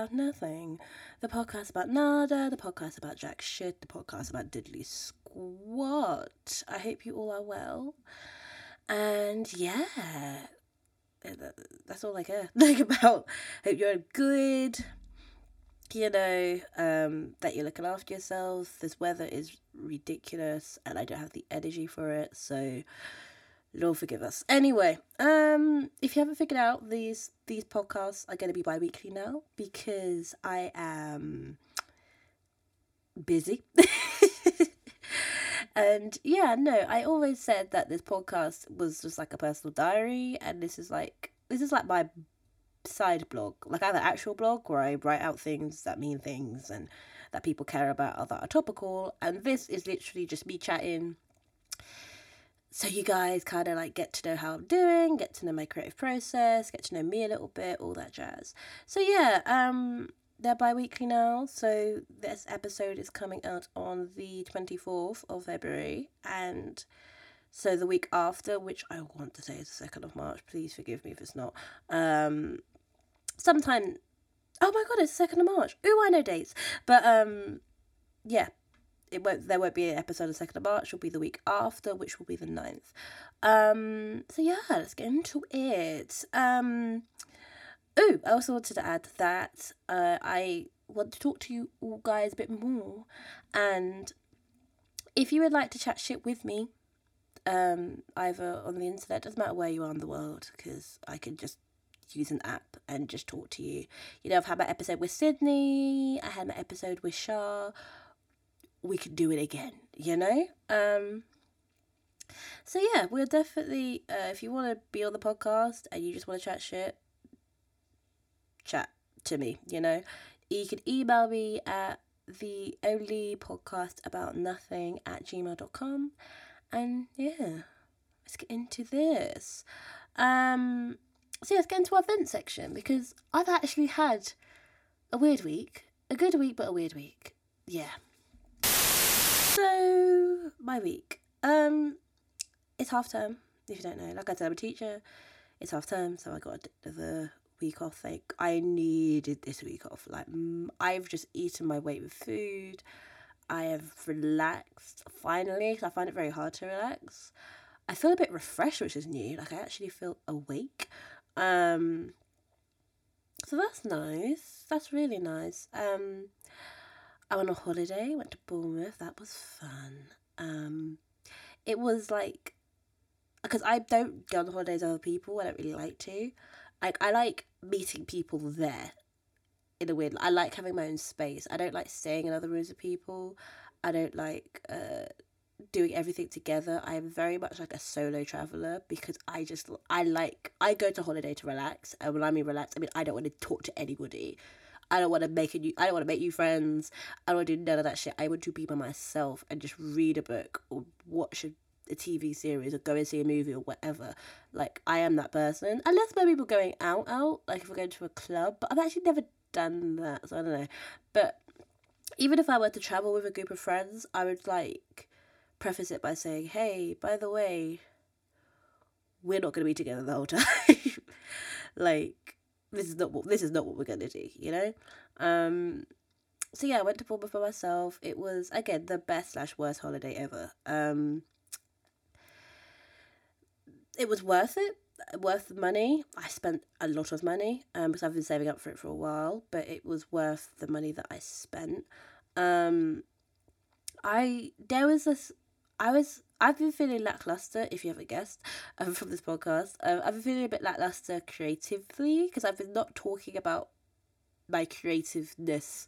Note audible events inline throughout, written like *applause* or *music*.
about nothing. The podcast about nada, the podcast about jack shit, the podcast about diddly squat. I hope you all are well. And yeah, that's all I care *laughs* like about. Hope you're good. You know, um, that you're looking after yourself. This weather is ridiculous, and I don't have the energy for it. So, Lord forgive us. Anyway, um, if you haven't figured out, these these podcasts are going to be bi-weekly now because I am busy. *laughs* and yeah, no, I always said that this podcast was just like a personal diary, and this is like this is like my side blog. Like I have an actual blog where I write out things that mean things and that people care about or that are topical, and this is literally just me chatting so you guys kind of like get to know how I'm doing, get to know my creative process, get to know me a little bit, all that jazz. So yeah, um they're bi-weekly now. So this episode is coming out on the 24th of February and so the week after, which I want to say is the 2nd of March, please forgive me if it's not. Um sometime Oh my god, it's 2nd of March. Ooh, I know dates. But um yeah, it won't there won't be an episode of second of March, it'll be the week after, which will be the 9th. Um so yeah, let's get into it. Um oh, I also wanted to add that uh I want to talk to you all guys a bit more and if you would like to chat shit with me, um, either on the internet, doesn't matter where you are in the world, because I can just use an app and just talk to you. You know, I've had my episode with Sydney, I had my episode with Shah, we could do it again, you know? Um, so yeah, we're definitely, uh, if you want to be on the podcast and you just want to chat shit, chat to me, you know? You can email me at the only podcast about nothing at gmail.com and yeah let's get into this um so yeah, let's get into our vent section because i've actually had a weird week a good week but a weird week yeah so my week. Um, it's half term. If you don't know, like I said, I'm a teacher. It's half term, so I got the week off. Like I needed this week off. Like I've just eaten my weight with food. I have relaxed finally. I find it very hard to relax. I feel a bit refreshed, which is new. Like I actually feel awake. Um, so that's nice. That's really nice. Um, I went on a holiday, went to Bournemouth. That was fun. Um, it was like because I don't go on holidays with other people. I don't really like to. Like I like meeting people there. In a weird, I like having my own space. I don't like staying in other rooms with people. I don't like uh, doing everything together. I am very much like a solo traveler because I just I like I go to holiday to relax. And when I mean relax, I mean I don't want to talk to anybody. I don't want to make a new. I don't want to make new friends. I don't want to do none of that shit. I want to be by myself and just read a book or watch a, a TV series or go and see a movie or whatever. Like I am that person. Unless maybe we're going out, out. Like if we're going to a club, but I've actually never done that, so I don't know. But even if I were to travel with a group of friends, I would like preface it by saying, "Hey, by the way, we're not going to be together the whole *laughs* time." like this is not what this is not what we're gonna do, you know. Um, so yeah, I went to Bournemouth by myself. It was again the best slash worst holiday ever. Um, it was worth it, worth the money. I spent a lot of money um, because I've been saving up for it for a while, but it was worth the money that I spent. Um, I there was this. I was I've been feeling lackluster, if you haven't guessed, um, from this podcast. Um, I've been feeling a bit lackluster creatively because I've been not talking about my creativeness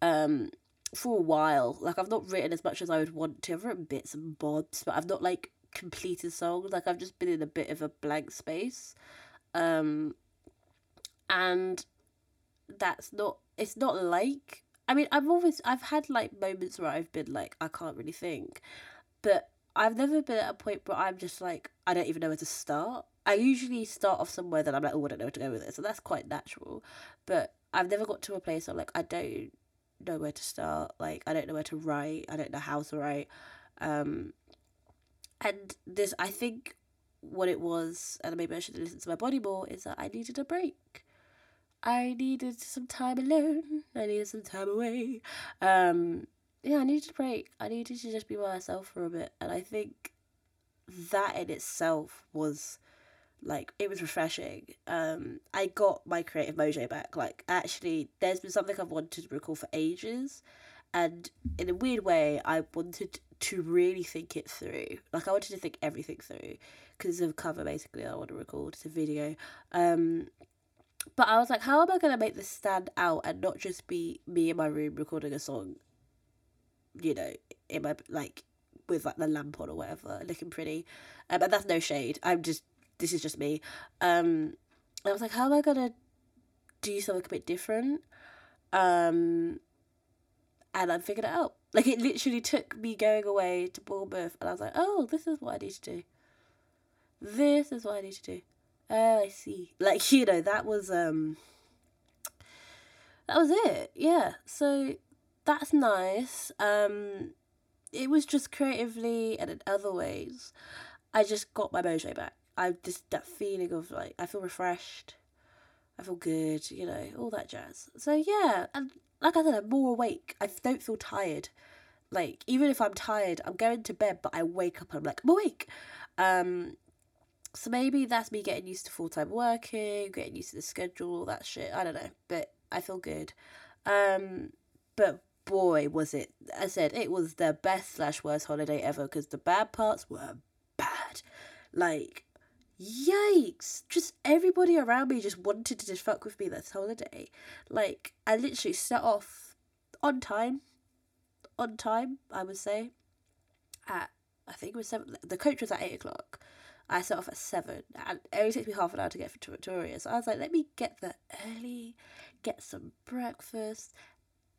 um, for a while. Like, I've not written as much as I would want to. I've written bits and bobs, but I've not, like, completed songs. Like, I've just been in a bit of a blank space. Um, and that's not, it's not like, I mean, I've always, I've had, like, moments where I've been like, I can't really think. But I've never been at a point where I'm just like, I don't even know where to start. I usually start off somewhere that I'm like, oh, I don't know where to go with it. So that's quite natural. But I've never got to a place where like, I don't know where to start. Like, I don't know where to write. I don't know how to write. Um, and this, I think what it was, and maybe I should listen to my body more, is that I needed a break. I needed some time alone. I needed some time away. Um, yeah, I needed a break. I needed to just be by myself for a bit. And I think that in itself was like it was refreshing. Um, I got my creative mojo back. Like actually, there's been something I've wanted to record for ages, and in a weird way, I wanted to really think it through. Like I wanted to think everything through because a cover basically. I want to record. It's a video. Um, but I was like, how am I gonna make this stand out and not just be me in my room recording a song? You know, in my like with like the lamp on or whatever, looking pretty. Um, and that's no shade. I'm just this is just me. Um, I was like, how am I gonna do something a bit different? Um, and I figured it out. Like it literally took me going away to Bournemouth, and I was like, oh, this is what I need to do. This is what I need to do. Oh, I see. Like *laughs* you know, that was um, that was it. Yeah. So that's nice. Um, it was just creatively and in other ways, I just got my mojo back. I just that feeling of like I feel refreshed, I feel good, you know, all that jazz. So yeah, and like I said, I'm more awake. I don't feel tired. Like even if I'm tired, I'm going to bed, but I wake up and I'm like I'm awake. Um, so maybe that's me getting used to full time working, getting used to the schedule, all that shit. I don't know, but I feel good. Um, but boy, was it! I said it was the best slash worst holiday ever because the bad parts were bad. Like, yikes! Just everybody around me just wanted to just fuck with me this holiday. Like, I literally set off on time. On time, I would say. At I think it was seven. The coach was at eight o'clock. I set off at seven, and it only takes me half an hour to get to Victoria. So I was like, let me get there early, get some breakfast,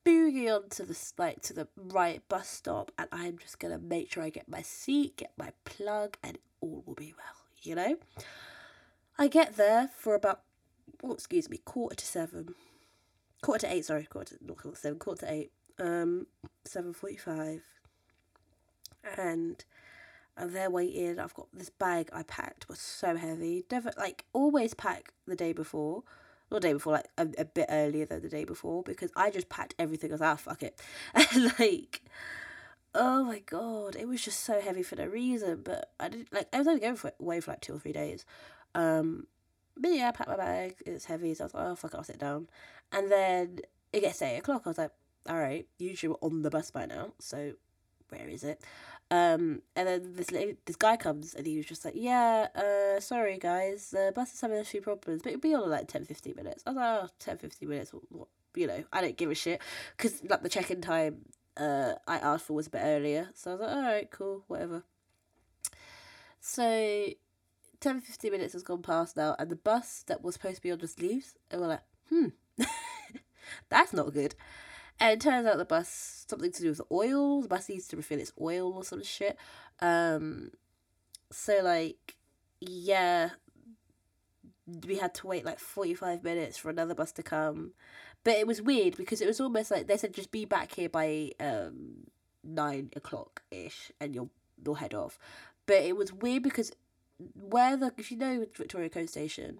boogie onto the like to the right bus stop, and I'm just gonna make sure I get my seat, get my plug, and all will be well. You know. I get there for about, oh excuse me, quarter to seven, quarter to eight. Sorry, quarter to, not quarter to seven, quarter to eight. Um, seven forty-five, and. I'm there waiting. I've got this bag I packed was so heavy. Never like always pack the day before not the day before, like a, a bit earlier than the day before because I just packed everything. I was like, oh, fuck it. *laughs* Like, oh my god, it was just so heavy for no reason. But I didn't, like, I was only going for, away for like two or three days. Um, but yeah, I packed my bag, it's heavy, so I was like, oh, fuck it, I'll sit down. And then it gets 8 o'clock. I was like, all right, usually we're on the bus by now, so where is it? Um, and then this this guy comes and he was just like, yeah, uh, sorry guys, the bus is having a few problems, but it'll be on in like 10, 15 minutes. I was like, oh, 10, 15 minutes, what, you know, I don't give a shit. Because like the check-in time uh, I asked for was a bit earlier. So I was like, alright, cool, whatever. So 10, 15 minutes has gone past now and the bus that was supposed to be on just leaves. And we're like, hmm, *laughs* that's not good. And it turns out the bus something to do with the oil. The bus needs to refill its oil or some shit. Um, so like, yeah, we had to wait like forty five minutes for another bus to come, but it was weird because it was almost like they said just be back here by um nine o'clock ish and you'll you'll head off, but it was weird because where the if you know Victoria Coach Station,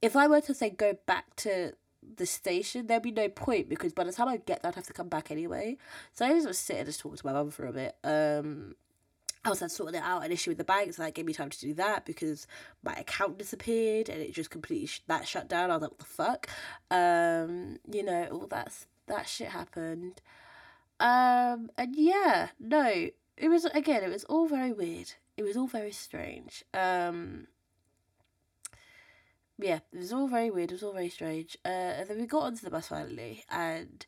if I were to say go back to the station, there'd be no point because by the time I get there, I'd have to come back anyway. So I just was sitting just talking to my mum for a bit. Um, I was then sorting out an issue with the bank, so that gave me time to do that because my account disappeared and it just completely sh- that shut down. I was like, what the fuck? Um, you know, all that that shit happened. Um, and yeah, no, it was again, it was all very weird. It was all very strange. Um, yeah, it was all very weird. It was all very strange. Uh, and then we got onto the bus finally, and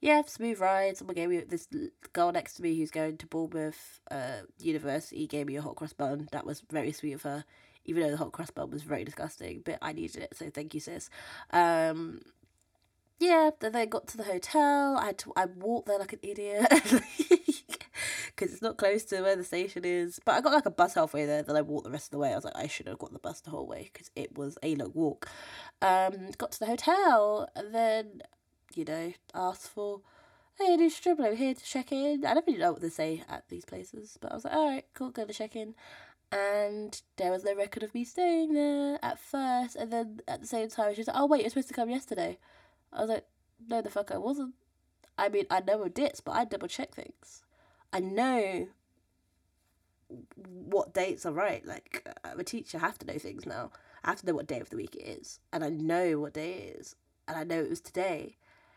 yeah, smooth ride. Someone gave me this girl next to me who's going to Bournemouth uh, University gave me a hot cross bun. That was very sweet of her, even though the hot cross bun was very disgusting. But I needed it, so thank you, sis. Um, yeah, then I got to the hotel. I had to, I walked there like an idiot. *laughs* *laughs* because it's not close to where the station is. But I got like a bus halfway there, then I walked the rest of the way. I was like, I should have got the bus the whole way because it was a long walk. Um, got to the hotel and then, you know, asked for, hey, new stripper over here to check in. I don't really know what they say at these places, but I was like, all right, cool, go to check in. And there was no record of me staying there at first. And then at the same time, she was like, oh, wait, you're supposed to come yesterday. I was like, no, the fuck I wasn't. I mean, I know dates, but I double check things. I know what dates are right. Like, I'm a teacher, I have to know things now. I have to know what day of the week it is. And I know what day it is. And I know it was today.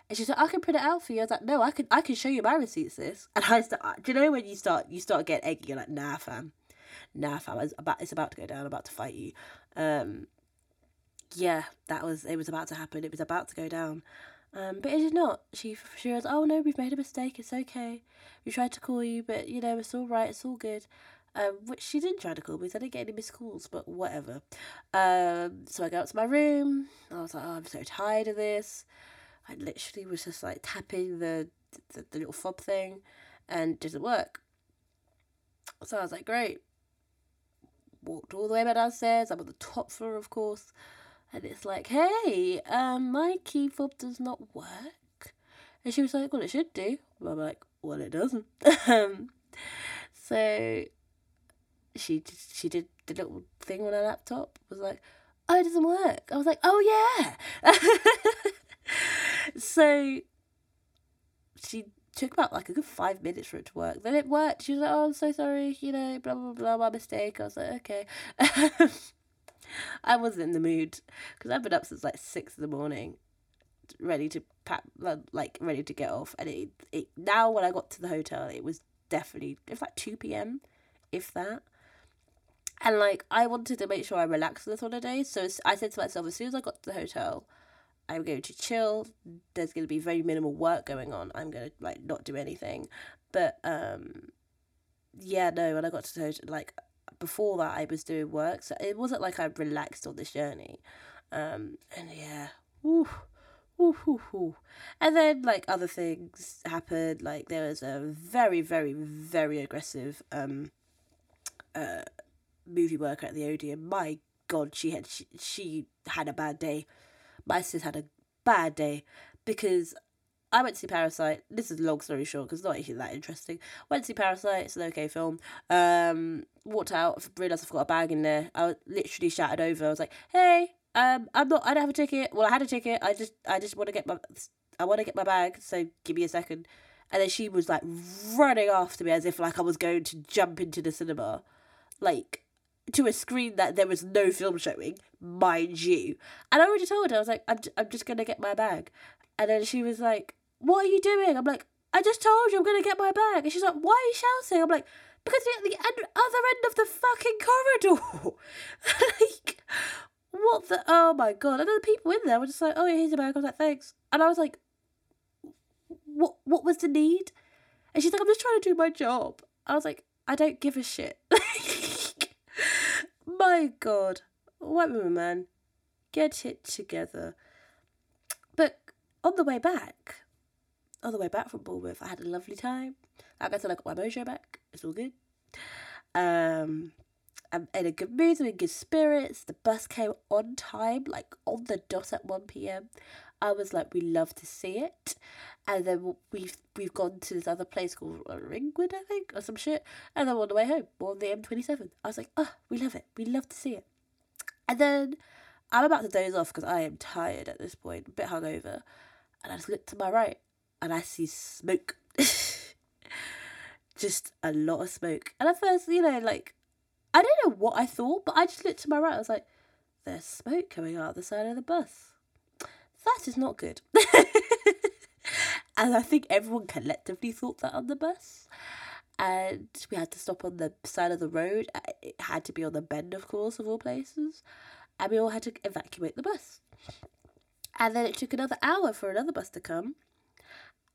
And she's like, I can print it out for you. I was like, no, I can I can show you my receipts, sis. *laughs* And I start, do you know when you start you start getting eggy, you're like, nah, fam, nah, fam, it's about it's about to go down. I'm about to fight you. Um, yeah, that was it was about to happen. It was about to go down. Um, but it did not. She she was, oh no, we've made a mistake. It's okay. We tried to call you, but you know it's all right. It's all good. Um, which she didn't try to call me, so I didn't get any missed calls, but whatever. Um, so I go up to my room. I was like, oh, I'm so tired of this. I literally was just like tapping the the, the little fob thing, and didn't work. So I was like, great. Walked all the way back downstairs. I'm on the top floor, of course, and it's like, hey, um, my key fob does not work. And she was like, well, it should do. I'm like, well, it doesn't. *laughs* um, so she she did the little thing on her laptop. Was like, oh, it doesn't work. I was like, oh yeah. *laughs* so she took about like a good five minutes for it to work. Then it worked. She was like, "Oh, I'm so sorry," you know, blah blah blah, my mistake. I was like, "Okay." *laughs* *laughs* I wasn't in the mood because I've been up since like six in the morning, ready to pack, like ready to get off. And it, it now when I got to the hotel, it was definitely it was like two p.m. if that. And like I wanted to make sure I relaxed this holiday, so I said to myself as soon as I got to the hotel, I'm going to chill. There's going to be very minimal work going on. I'm going to like not do anything. But um yeah, no, when I got to like before that I was doing work, so it wasn't like I relaxed on this journey. Um and yeah, woo. And then like other things happened. Like there was a very, very, very aggressive um uh movie worker at the Odeon. My God, she had she, she had a bad day my sis had a bad day because I went to see Parasite. This is a long story short because it's not actually that interesting. Went to see Parasite. It's an okay film. Um, walked out. Realized I've got a bag in there. I was literally shouted over. I was like, "Hey, um, I'm not. I don't have a ticket. Well, I had a ticket. I just, I just want to get my, I want to get my bag. So give me a second. And then she was like running after me as if like I was going to jump into the cinema, like to a screen that there was no film showing, mind you. And I already told her, I was like, I'm, I'm just to get my bag. And then she was like, What are you doing? I'm like, I just told you I'm going to get my bag. And she's like, Why are you shouting? I'm like, Because we're at the end, other end of the fucking corridor. *laughs* like, what the? Oh my God. And then the people in there were just like, Oh, yeah, here's your bag. I was like, Thanks. And I was like, What, what was the need? And she's like, I'm just trying to do my job. I was like, I don't give a shit. *laughs* My God, white woman, man, get it together. But on the way back, on the way back from Bournemouth, I had a lovely time. I got to like my mojo back. It's all good. Um, I'm in a good mood. I'm in good spirits. The bus came on time, like on the dot at one p.m. I was like, we love to see it, and then we've we've gone to this other place called Ringwood, I think, or some shit, and then on the way home, on the M twenty seven. I was like, oh, we love it. We love to see it, and then I'm about to doze off because I am tired at this point, a bit hungover, and I just look to my right, and I see smoke. *laughs* just a lot of smoke. And at first, you know, like I don't know what I thought, but I just looked to my right. I was like, there's smoke coming out the side of the bus that is not good. *laughs* and I think everyone collectively thought that on the bus. And we had to stop on the side of the road. It had to be on the bend, of course, of all places. And we all had to evacuate the bus. And then it took another hour for another bus to come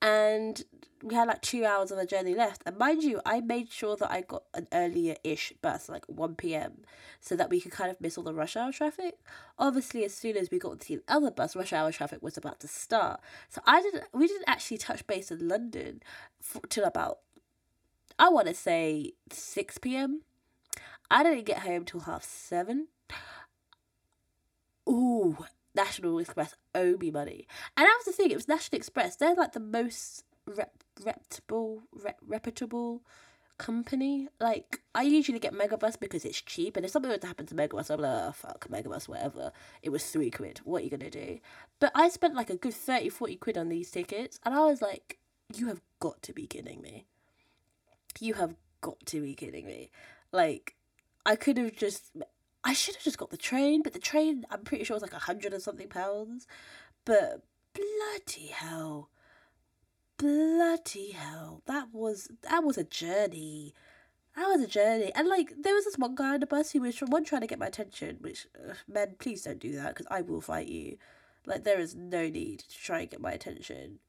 and we had like two hours of the journey left. And mind you, I made sure that I got an earlier ish bus, like 1 pm, so that we could kind of miss all the rush hour traffic. Obviously, as soon as we got to the other bus, rush hour traffic was about to start. So I didn't, we didn't actually touch base in London for, till about, I want to say 6 pm. I didn't get home till half seven. Ooh, National Express owe me money. And that was the thing, it was National Express. They're like the most rep- reputable, rep- reputable company. Like I usually get Megabus because it's cheap, and if something were to happen to Megabus, I'm like, oh, fuck Megabus, whatever. It was three quid. What are you gonna do? But I spent like a good 30, 40 quid on these tickets, and I was like, you have got to be kidding me. You have got to be kidding me. Like, I could have just. I should have just got the train, but the train, I'm pretty sure, was like a hundred and something pounds. But bloody hell. Bloody hell. That was that was a journey. That was a journey. And like there was this one guy on the bus who was from one trying to get my attention which uh, men please don't do that because i will fight you. Like there is no need to try and get my attention.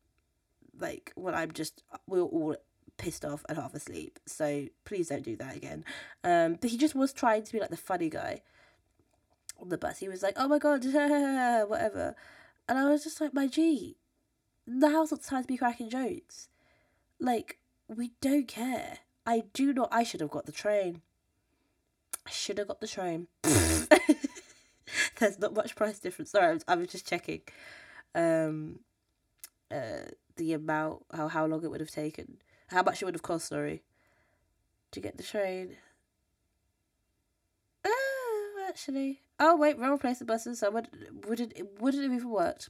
Like when i'm just we're all pissed off and half asleep so please don't do that again um but he just was trying to be like the funny guy on the bus he was like oh my god *laughs* whatever and i was just like my g not the time to be cracking jokes. Like, we don't care. I do not. I should have got the train. I should have got the train. *laughs* There's not much price difference. Sorry, I was, I was just checking. Um, uh, the amount, how how long it would have taken, how much it would have cost. Sorry, to get the train. Uh, actually, oh wait, wrong place the buses. So would wouldn't it wouldn't have even worked.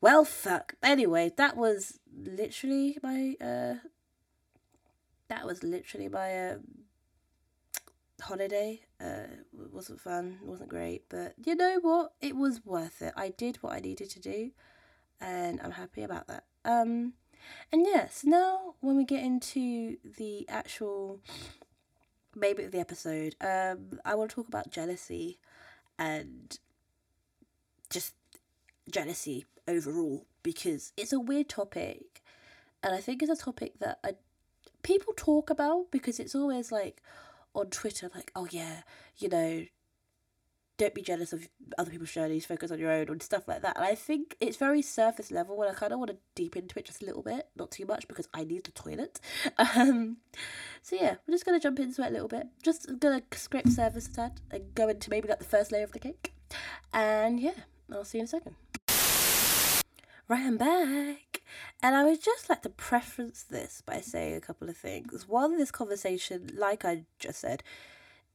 Well, fuck. Anyway, that was literally my uh that was literally my um holiday. Uh it wasn't fun, it wasn't great, but you know what? It was worth it. I did what I needed to do and I'm happy about that. Um and yes, now when we get into the actual maybe the episode, um I want to talk about jealousy and just jealousy overall because it's a weird topic. And I think it's a topic that I, people talk about because it's always like on Twitter like oh yeah you know don't be jealous of other people's journeys focus on your own and stuff like that. And I think it's very surface level and I kind of want to deep into it just a little bit not too much because I need the toilet. *laughs* Um so yeah we're just gonna jump into it a little bit. Just gonna scrape the surface a tad and go into maybe like the first layer of the cake. And yeah I'll see you in a second. Right, I'm back. And I would just like to preference this by saying a couple of things. One, this conversation, like I just said,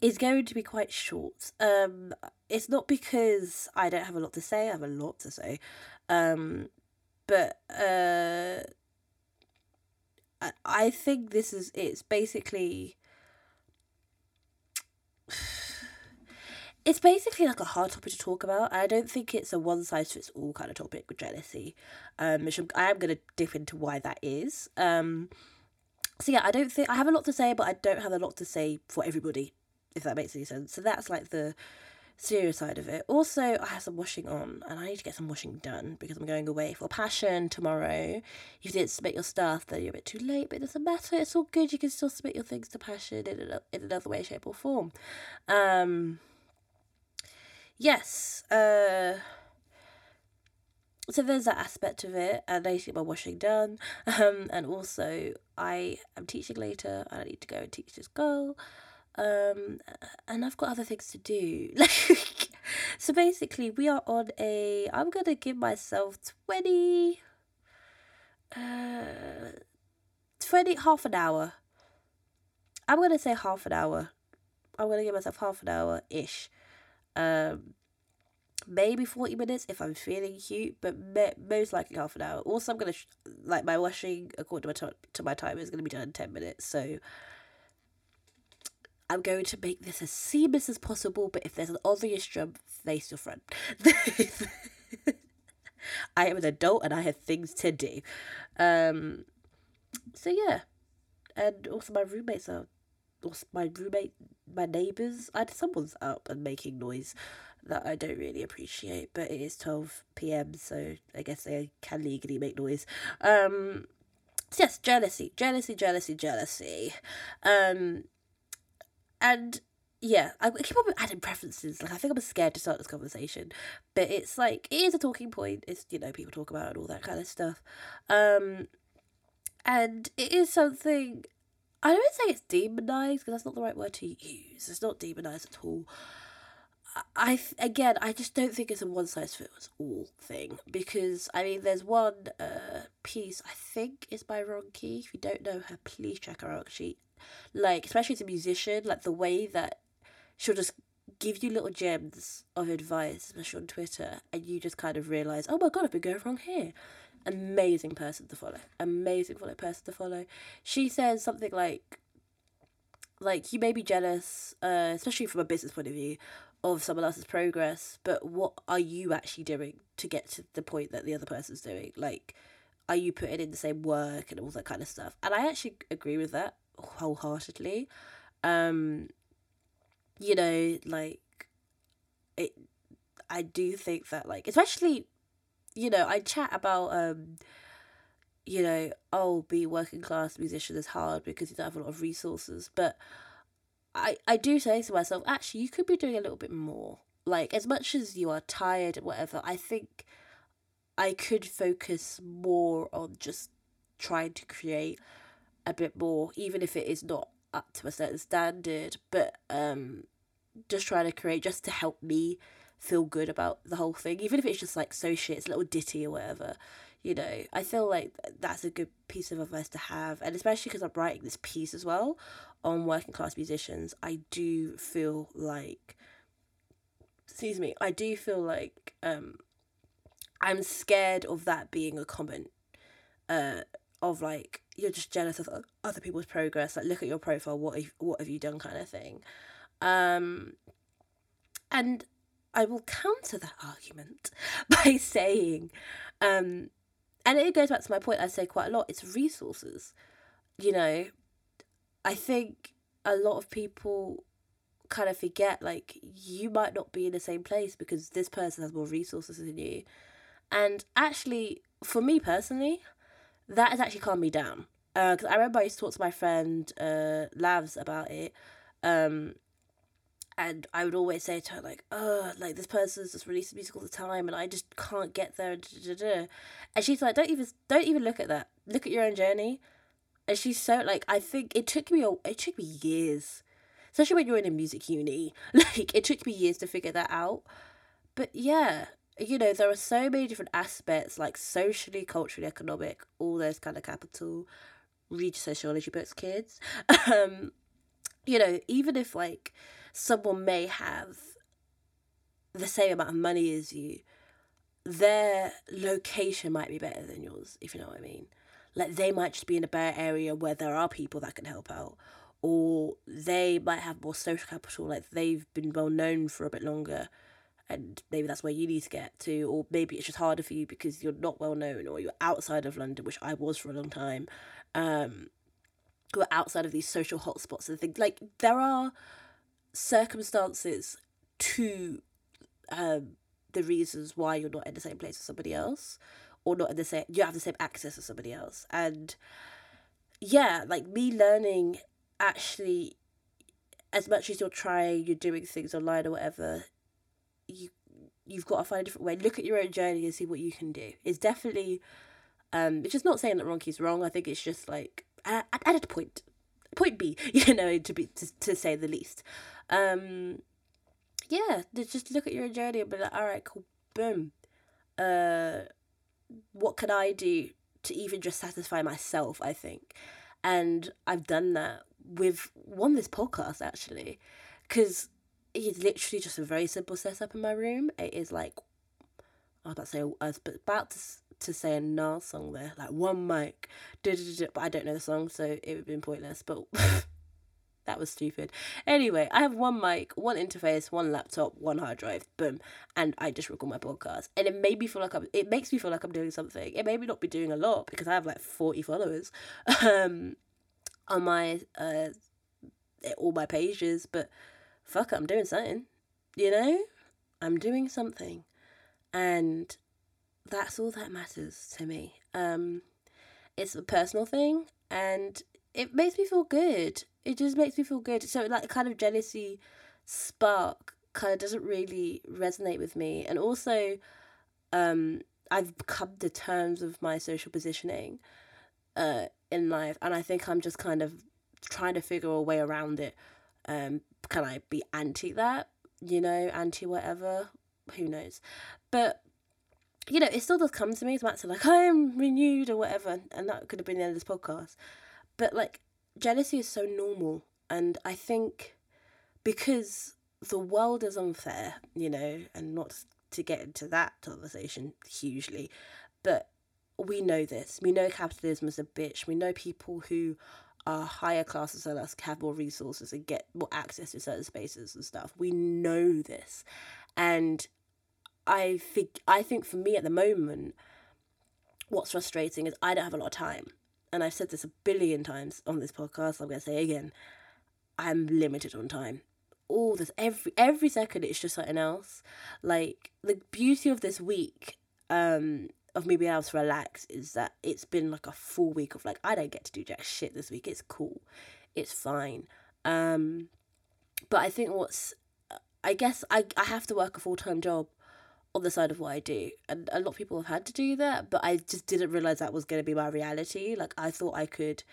is going to be quite short. Um, it's not because I don't have a lot to say, I have a lot to say. Um, but uh, I think this is, it's basically *sighs* it's basically like a hard topic to talk about. I don't think it's a one size fits all kind of topic with jealousy, um, which I'm, I am going to dip into why that is. Um, so yeah, I don't think I have a lot to say, but I don't have a lot to say for everybody, if that makes any sense. So that's like the serious side of it. Also, I have some washing on, and I need to get some washing done because I'm going away for Passion tomorrow. If you didn't submit your stuff, then you're a bit too late, but it doesn't matter. It's all good. You can still submit your things to Passion in, a, in another way, shape, or form. Um, yes, uh, so there's that aspect of it, and I need to get my washing done. Um, and also I am teaching later, and I need to go and teach this girl. Um, and I've got other things to do. *laughs* Like, so basically, we are on a. I'm gonna give myself twenty. Uh, twenty half an hour. I'm gonna say half an hour. I'm gonna give myself half an hour ish um, maybe 40 minutes if I'm feeling cute, but me- most likely half an hour. Also, I'm to, sh- like, my washing, according to my, t- to my time, is to be done in 10 minutes. So, I'm going to make this as seamless as possible, but if there's an obvious jump, face your front. *laughs* I am an adult and I have things to do. Um, so, yeah. And also, my roommates are my roommate, my neighbours. I someone's up and making noise that I don't really appreciate, but it is twelve p.m. so I guess they can legally make noise. Um, so yes, jealousy, jealousy, jealousy, jealousy, um, and yeah, I keep on adding preferences. Like I think I'm scared to start this conversation, but it's like it is a talking point. It's you know people talk about and all that kind of stuff, um, and it is something I don't say it's demonized because that's not the right word to use. It's not demonized at all. I again, I just don't think it's a one size fits all thing because I mean, there's one uh piece I think is by Ronki. If you don't know her, please check her out. She, like, especially as a musician, like the way that she'll just give you little gems of advice, especially on Twitter, and you just kind of realize, oh my god, I've been going wrong here. Amazing person to follow. Amazing follow person to follow. She says something like, like you may be jealous, uh, especially from a business point of view, of someone else's progress, but what are you actually doing to get to the point that the other person's doing? Like, are you putting in the same work and all that kind of stuff? And I actually agree with that wholeheartedly. Um, you know, like it I do think that like especially you know, I chat about um you know, oh be working class musician is hard because you don't have a lot of resources. But I, I do say to myself, actually, you could be doing a little bit more. Like, as much as you are tired whatever, I think I could focus more on just trying to create a bit more, even if it is not up to a certain standard, but um, just trying to create just to help me feel good about the whole thing, even if it's just like so shit, it's a little ditty or whatever you know i feel like that's a good piece of advice to have and especially because i'm writing this piece as well on working class musicians i do feel like excuse me i do feel like um i'm scared of that being a comment uh of like you're just jealous of other people's progress like look at your profile what have, what have you done kind of thing. Um and i will counter that argument *laughs* by saying um and it goes back to my point I say quite a lot it's resources. You know I think a lot of people kind of forget like you might not be in the same place because this person has more resources than you. And actually for me personally that has actually calmed me down. Because uh, I remember I used to talk to my friend uh, Lavs about it. Um, and I would always say to her like, "Oh, like this person's just releasing music all the time, and I just can't get there." And she's like, "Don't even, don't even look at that. Look at your own journey." And she's so like, I think it took me, a, it took me years, especially when you're in a music uni. *laughs* Like it took me years to figure that out. But yeah, you know, there are so many different aspects, like socially, culturally, economic, all those kind of capital, read sociology books, kids. *laughs* um, you know, even if like someone may have the same amount of money as you, their location might be better than yours, if you know what I mean. Like they might just be in a better area where there are people that can help out. Or they might have more social capital, like they've been well known for a bit longer and maybe that's where you need to get to, or maybe it's just harder for you because you're not well known or you're outside of London, which I was for a long time. Um, are outside of these social hotspots and things. Like there are circumstances to um, the reasons why you're not in the same place as somebody else or not in the same you have the same access as somebody else. And yeah like me learning actually as much as you're trying you're doing things online or whatever you you've got to find a different way. Look at your own journey and see what you can do. It's definitely um it's just not saying that Ronki's wrong. I think it's just like at, at a point point b *laughs* you know to be to, to say the least um, yeah, just look at your journey and be like, all right, cool, boom. Uh, what can I do to even just satisfy myself? I think, and I've done that with one this podcast actually, because it's literally just a very simple setup in my room. It is like I was about to say I was about to to say a Nas song there, like one mic, but I don't know the song, so it would have been pointless. But *laughs* That was stupid. Anyway, I have one mic, one interface, one laptop, one hard drive, boom, and I just record my podcast. And it made me feel like I'm. It makes me feel like I'm doing something. It made me not be doing a lot because I have like forty followers, *laughs* um, on my uh, all my pages. But fuck, it, I'm doing something. You know, I'm doing something, and that's all that matters to me. Um, it's a personal thing, and it makes me feel good. It just makes me feel good. So like kind of jealousy spark kind of doesn't really resonate with me. And also, um, I've come to terms with my social positioning, uh, in life, and I think I'm just kind of trying to figure a way around it. Um, can I be anti that? you know, anti whatever. Who knows? But you know, it still does come to me as Matt said, like, *laughs* I am renewed or whatever, and that could have been the end of this podcast. But like, jealousy is so normal, and I think because the world is unfair, you know, and not to get into that conversation hugely, but we know this. We know capitalism is a bitch. We know people who are higher classes than us have more resources and get more access to certain spaces and stuff. We know this. And I think I think for me at the moment, what's frustrating is I don't have a lot of time. And I've said this a billion times on this podcast, I'm gonna say again, I'm limited on time. All this every every second it's just something else. Like the beauty of this week, um, of me being able to relax is that it's been like a full week of like I don't get to do jack shit this week. It's cool. It's fine. Um but I think what's I guess I I have to work a full time job on the side of what I do. And a lot of people have had to do that, but I just didn't realize that was going to be my reality. Like I thought I could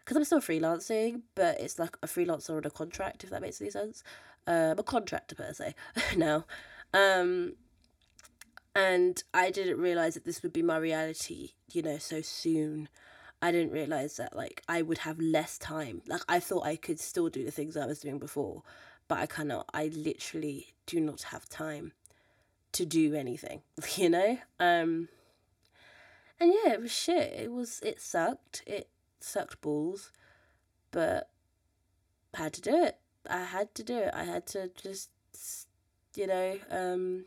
because I'm still freelancing, but it's like a freelancer on a contract if that makes any sense. Um a contractor per se *laughs* now. Um and I didn't realize that this would be my reality, you know, so soon. I didn't realize that like I would have less time. Like I thought I could still do the things I was doing before, but I cannot. I literally do not have time to do anything, *laughs* you know? Um and yeah, it was shit. It was it sucked. It sucked balls, but I had to do it. I had to do it. I had to just you know, um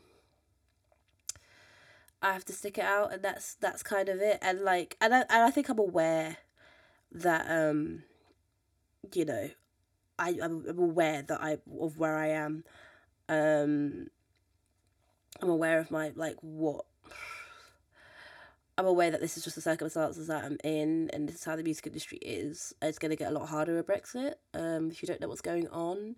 I have to stick it out and that's that's kind of it. And like and I and I think I'm aware that um you know, I I'm, I'm aware that I of where I am. Um I'm aware of my like what I'm aware that this is just the circumstances that I'm in and this is how the music industry is. It's gonna get a lot harder with Brexit. Um if you don't know what's going on.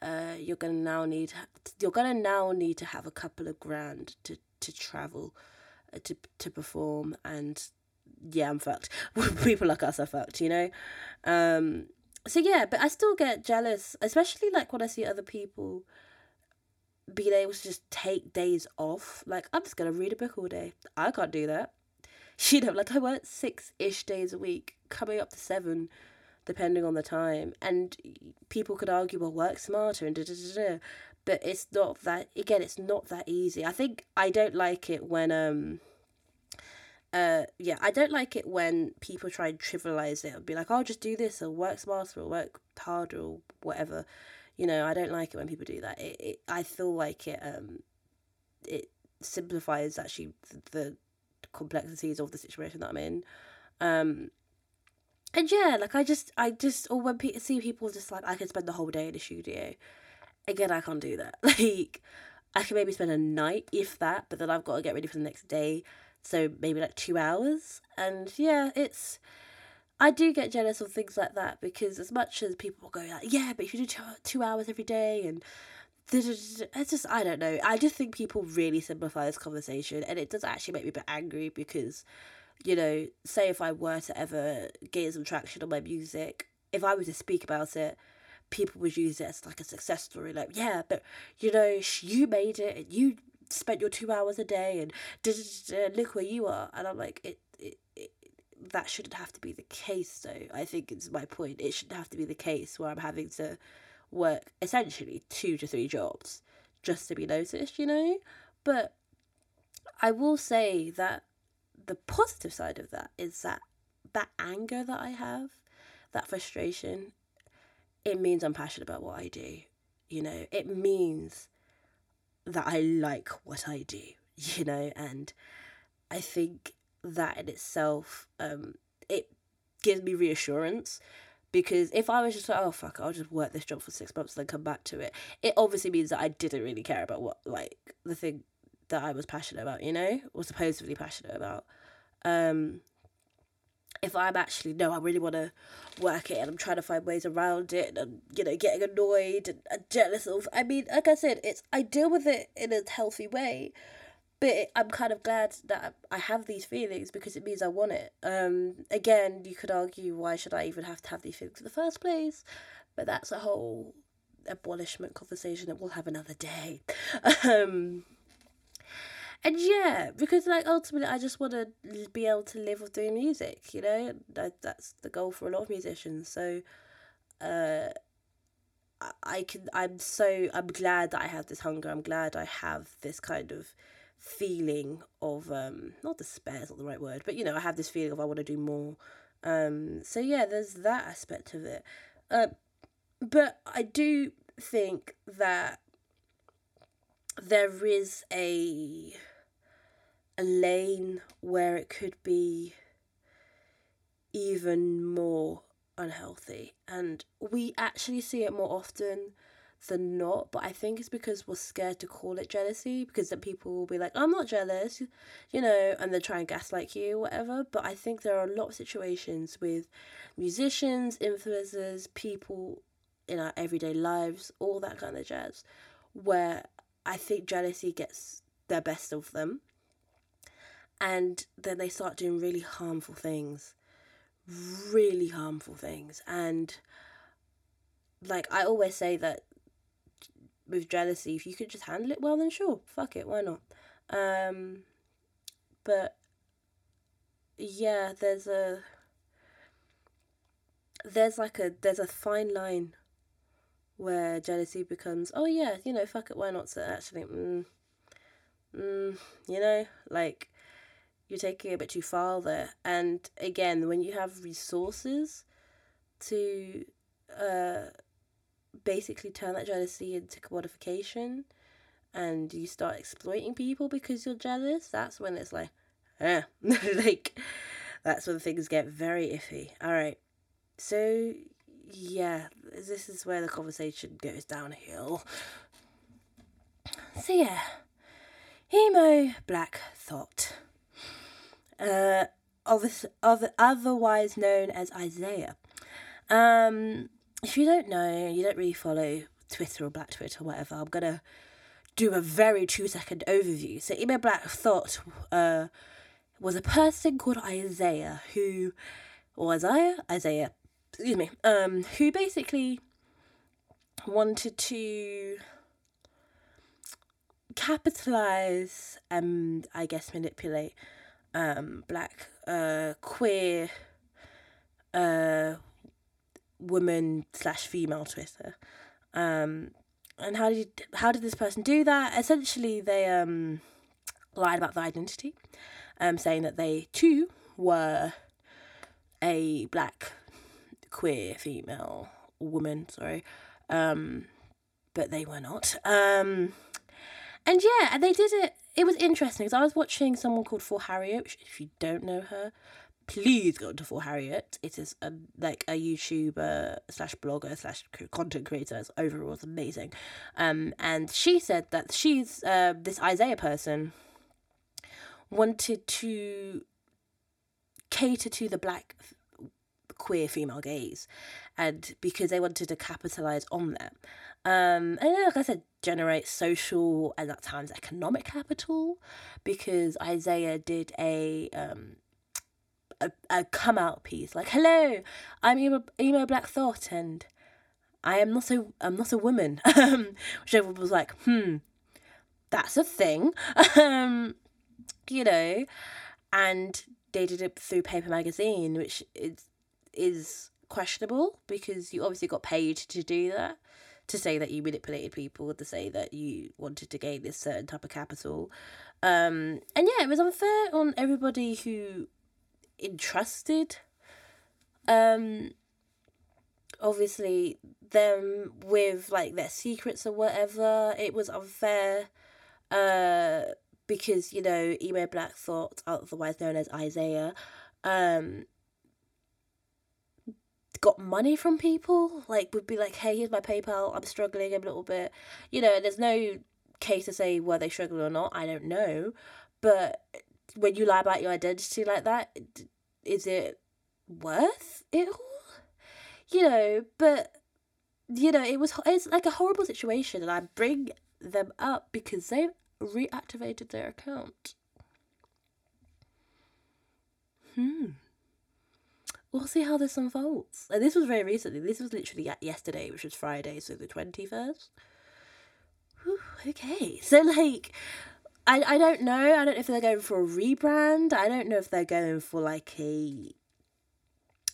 Uh, you're gonna now need you're gonna now need to have a couple of grand to to travel, uh, to to perform, and yeah, I'm fucked. *laughs* People like us are fucked, you know. Um, so yeah, but I still get jealous, especially like when I see other people being able to just take days off. Like I'm just gonna read a book all day. I can't do that. *laughs* You know, like I work six ish days a week, coming up to seven depending on the time. And people could argue, well, work smarter and da da da da. But it's not that, again, it's not that easy. I think I don't like it when, um, uh, yeah, I don't like it when people try and trivialize it and be like, I'll oh, just do this or work smarter or work harder or whatever. You know, I don't like it when people do that. It, it I feel like it, um, it simplifies actually the complexities of the situation that I'm in. Um, and yeah, like I just, I just, or when pe- see people just like, I can spend the whole day in the studio. Again, I can't do that. *laughs* Like, I can maybe spend a night, if that, but then I've got to get ready for the next day. So maybe like two hours. And yeah, it's, I do get jealous of things like that because as much as people go like, yeah, but if you do two, two hours every day and it's just, I don't know. I just think people really simplify this conversation and it does actually make me a bit angry because you know, say if I were to ever gain some traction on my music, if I were to speak about it, people would use it as like a success story. Like, yeah, but you know, you made it and you spent your two hours a day and look where you are. And I'm like, it, that shouldn't have to be the case, though. I think it's my point. It shouldn't have to be the case where I'm having to work essentially two to three jobs just to be noticed, you know? But I will say that the positive side of that is that that anger that I have, that frustration, it means I'm passionate about what I do. You know, it means that I like what I do, *laughs* you know, and I think that in itself, um, it gives me reassurance because if I was just like, oh fuck, I'll just work this job for six months and then come back to it, it obviously means that I didn't really care about what like the thing that I was passionate about, you know, or supposedly passionate about. Um, if I'm actually no, I really want to work it and I'm trying to find ways around it and you know getting annoyed and, and jealous of. I mean, like I said, it's I deal with it in a healthy way, but it, I'm kind of glad that I have these feelings because it means I want it. Um, again, you could argue why should I even have to have these feelings in the first place, but that's a whole abolishment conversation that we'll have another day. um, and yeah, because like ultimately, I just want to be able to live with doing music. You know, that that's the goal for a lot of musicians. So, uh, I can. I'm so. I'm glad that I have this hunger. I'm glad I have this kind of feeling of um not despair is not the right word, but you know, I have this feeling of I want to do more. Um. So yeah, there's that aspect of it. Uh, but I do think that there is a a lane where it could be even more unhealthy and we actually see it more often than not but i think it's because we're scared to call it jealousy because then people will be like i'm not jealous you know and they try and gaslight you whatever. But i think there are a lot of situations with musicians influencers people in our everyday lives all that kind of jazz where i think jealousy gets the best of them. And then they start doing really harmful things really harmful things. And like i always say that with jealousy if you could just handle it well then sure fuck it why not um but yeah there's a there's like a there's a fine line where jealousy becomes oh yeah you know fuck it why not so actually mm, mm, you know like you're taking it a bit too far there. And again, when you have resources to uh, basically turn that jealousy into commodification and you start exploiting people because you're jealous, that's when it's like, eh. *laughs* like, that's when things get very iffy. All right. So, yeah, this is where the conversation goes downhill. So, yeah, emo black thought uh, otherwise known as Isaiah. Um, if you don't know, you don't really follow Twitter or Black Twitter or whatever, I'm gonna do a very two second overview. So EmoBlackThot uh, was a person called Isaiah who, or Isaiah, Isaiah, excuse me, um, who basically wanted to capitalize and I guess manipulate um, black uh, queer uh, woman slash female Twitter. Um, and how did how did this person do that? Essentially, they um, lied about their identity, um, saying that they too were a black queer female woman. Sorry, um, but they were not. Um, and yeah, and they did it it was interesting because I was watching someone called For Harriet. If you don't know her, please go to For Harriet. It is a, like a YouTuber slash blogger slash content creator. It's overall it's amazing. Um, and she said that she's uh, this Isaiah person wanted to cater to the black queer female gaze and because they wanted to capitalize on that um, and like I said, generate social and at times economic capital because Isaiah did a um a, a come out piece like hello I'm emo, EmoBlackThot and I am not a I'm not a woman *laughs* um which everyone was like hmm that's a thing *laughs* um you know and they did it through paper magazine which is is questionable because you obviously got paid to do that to say that you manipulated people, to say that you wanted to gain this certain type of capital. Um, and yeah, it was unfair on everybody who entrusted um obviously them with like their secrets or whatever. It was unfair uh because, you know, EmoBlackThot otherwise known as Isaiah, um got money from people, like would be like, hey, here's my PayPal, I'm struggling a little bit. You know, there's no case to say were they struggling or not, I don't know. But when you lie about your identity like that, is it worth it all? You know, but you know, it was it's like a horrible situation and I bring them up because they reactivated their account. Hmm. we'll see how this unfolds. And this was very recently. This was literally yesterday, which was Friday, so the twenty first. Okay, so like, I I don't know. I don't know if they're going for a rebrand. I don't know if they're going for like a.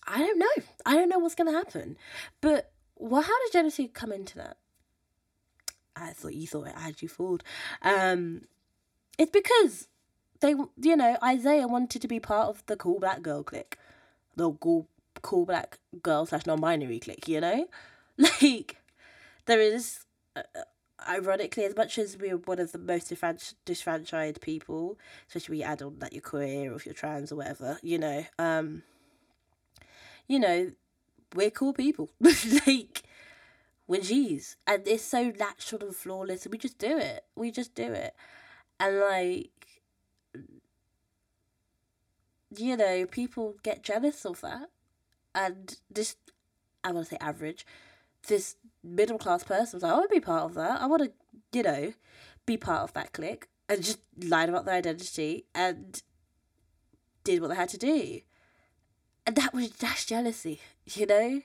I don't know. I don't know what's gonna happen, but well, how did Genesee come into that? I thought you thought it had you fooled. Um, it's because they, you know, Isaiah wanted to be part of the cool black girl clique, the cool cool black girl slash non-binary clique. You know, *laughs* like there is. Ironically, as much as we're one of the most disfranchised people, especially when you add on that you're queer or if you're trans or whatever, you know, um, you know, we're cool people. *laughs* like, we're G's. And it's so natural and flawless, and we just do it. We just do it. And, like, you know, people get jealous of that. And this, I want to say average, this middle class person was like, I want to be part of that. I want to, you know, be part of that clique and just lied about their identity and did what they had to do. And that was that's jealousy, you know?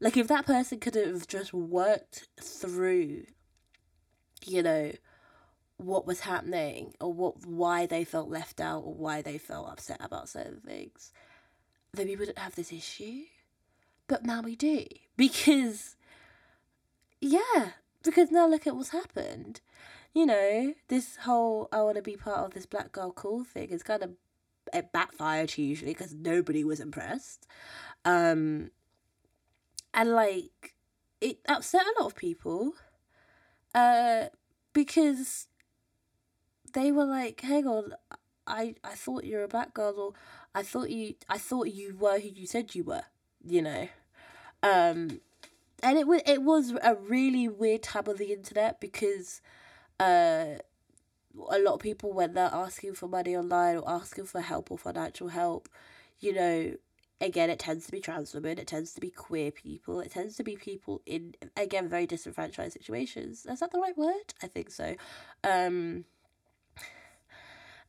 Like if that person could have just worked through, you know, what was happening or what why they felt left out or why they felt upset about certain things, then we wouldn't have this issue. But now we do. Because yeah, because now look at what's happened. You know, this whole I want to be part of this black girl cool thing is kind of it backfired usually because nobody was impressed. Um, and like it upset a lot of people uh, because they were like, hang on, I, I thought you were a black girl or I thought you I thought you were who you said you were, you know. Um and it was it was a really weird time on the internet because uh a lot of people when they're asking for money online or asking for help or financial help, you know, again it tends to be trans women, it tends to be queer people, it tends to be people in again very disenfranchised situations. Is that the right word? I think so. Um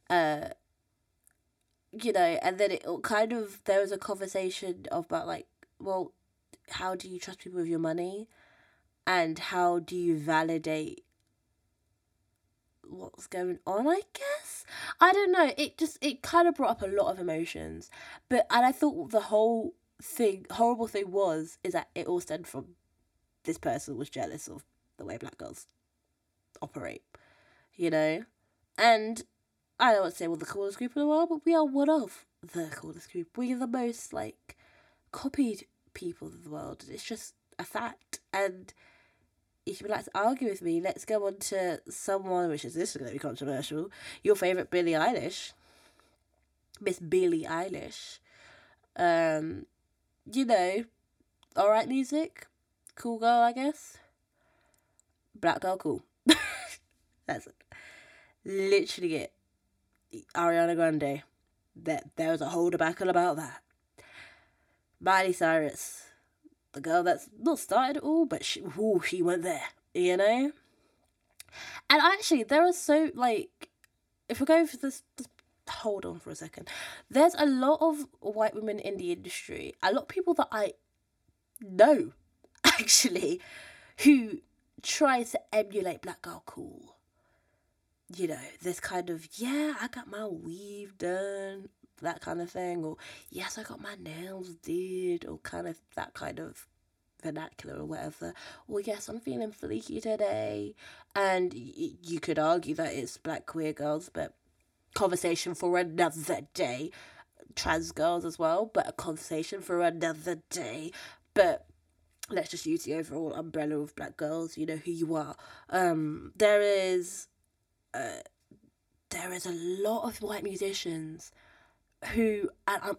uh you know, and then it kind of there was a conversation about like, well, how do you trust people with your money? And how do you validate what's going on i guess? I don't know. It just it kind of brought up a lot of emotions. But and i thought the whole thing horrible thing was is that it all stemmed from this person was jealous of the way black girls operate you know? And i don't want to say we're the coolest group in the world but we are one of the coolest group. We are the most like copied people of the world. It's just a fact. And if you would like to argue with me, let's go on to someone, which is this is going to be controversial. Your favourite Billie Eilish. Miss Billie Eilish. Um, you know, alright music. Cool girl, I guess. Black girl, cool. *laughs* That's it. Literally it. Ariana Grande. That there was a whole debacle about that. Miley Cyrus, the girl that's not started it all, but she, ooh, she went there, you know? And actually, there are so, like, if we go for this, this hold on for a second. There's a lot of white women in the industry, a lot of people that I know, *laughs* actually, who try to emulate Black Girl Cool. You know, this kind of, yeah, I got my weave done that kind of thing, or yes, I got my nails did, or kind of that kind of vernacular or whatever. Or yes, I'm feeling fleeky today, and y- you could argue that it's black queer girls, but conversation for another day. Trans girls as well, but a conversation for another day. But let's just use the overall umbrella of black girls. You know who you are. Um, there is, uh, there is a lot of white musicians who I'm,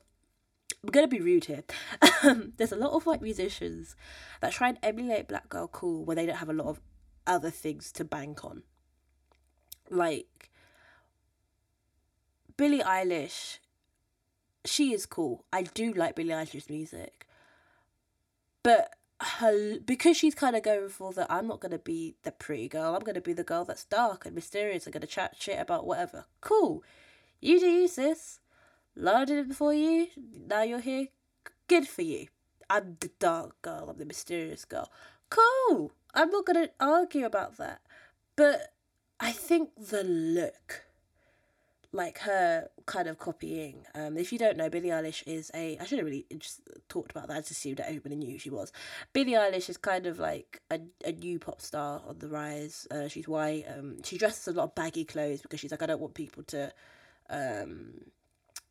gonna be rude here. *laughs* There's a lot of white musicians that try and emulate Black Girl Cool where they don't have a lot of other things to bank on. Like Billie Eilish, she is cool. I do like Billie Eilish's music, but her because she's kind of going for the I'm not gonna be the pretty girl. I'm gonna be the girl that's dark and mysterious. I'm gonna chat shit about whatever. Cool, you do you, sis. Lorde did it before you. Now you're here. good for you. I'm the dark girl, I'm the mysterious girl. Cool. I'm not going to argue about that. But I think the look, like her kind of copying. Um, if you don't know, Billie Eilish is a. I should have really just talked about that. I just assumed that everybody knew who she was. Billie Eilish is kind of like a, a new pop star on the rise. Uh, she's white. Um, she dresses a lot of baggy clothes because she's like, I don't want people to. Um,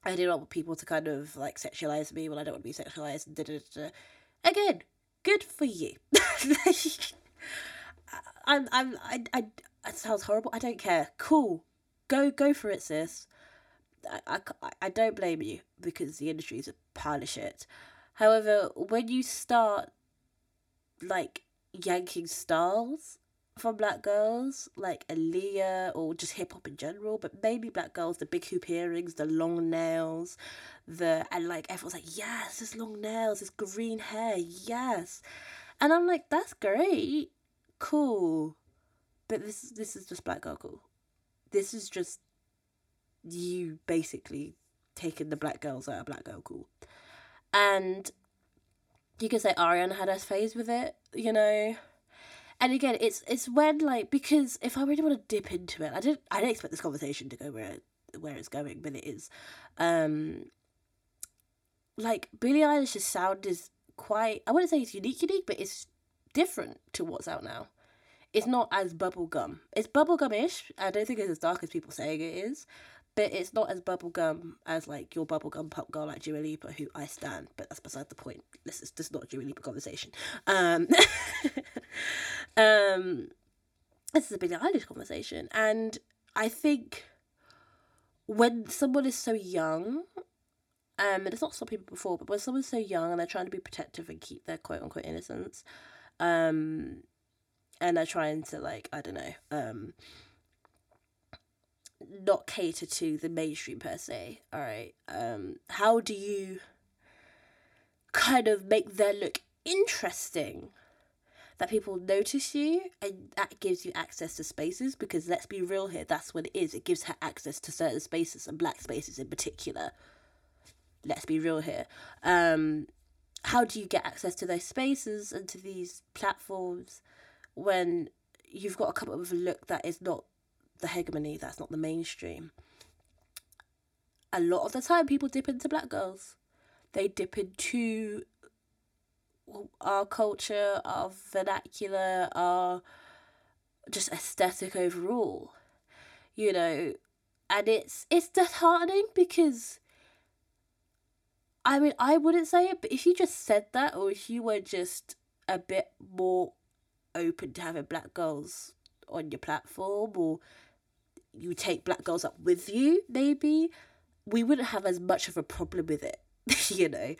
I don't want people to kind of like sexualize me when I don't want to be sexualized. Da, da, da. Again, good for you. *laughs* I'm, I'm, I, I, it sounds horrible. I don't care. Cool. Go, go for it, sis. I, I, I don't blame you because the industry is a pile of shit. However, when you start like yanking styles from black girls, like Aaliyah or just hip hop in general, but maybe black girls, the big hoop earrings, the long nails, the and like everyone's like, yes, this long nails, this green hair, yes. And I'm like, that's great. Cool. But this this is just black girl cool. This is just you basically taking the black girls out of black girl cool. And you could say Ariana had her phase with it, you know. And again, it's it's when like because if I really want to dip into it, I didn't I didn't expect this conversation to go where where it's going, but it is. Um like Billie Eilish's sound is quite I wouldn't say it's unique unique, but it's different to what's out now it's not as bubblegum. It's bubblegum-ish. I don't think it's as dark as people saying it is, but it's not as bubblegum as like your bubblegum pop girl like Dua Lipa, who I stand. But that's beside the point. This is just not a Dua Lipa conversation. Um, *laughs* um, this is a Billie Eilish conversation, and I think when someone is so young. Um, and it's not some people before, but when someone's so young and they're trying to be protective and keep their quote unquote innocence, um, and they're trying to like I don't know um not cater to the mainstream per se. All right. Um how do you kind of make their look interesting? That people notice you and that gives you access to spaces because let's be real here, that's what it is. It gives her access to certain spaces and black spaces in particular. Let's be real here. Um how do you get access to those spaces and to these platforms? when you've got come up with a look that is not the hegemony, that's not the mainstream. A lot of the time, people dip into black girls. They dip into our culture, our vernacular, our just aesthetic overall. You know, and it's it's disheartening because I mean I wouldn't say it, but if you just said that or if you were just a bit more open to having black girls on your platform or you take black girls up with you, maybe, we wouldn't have as much of a problem with it, *laughs* you know.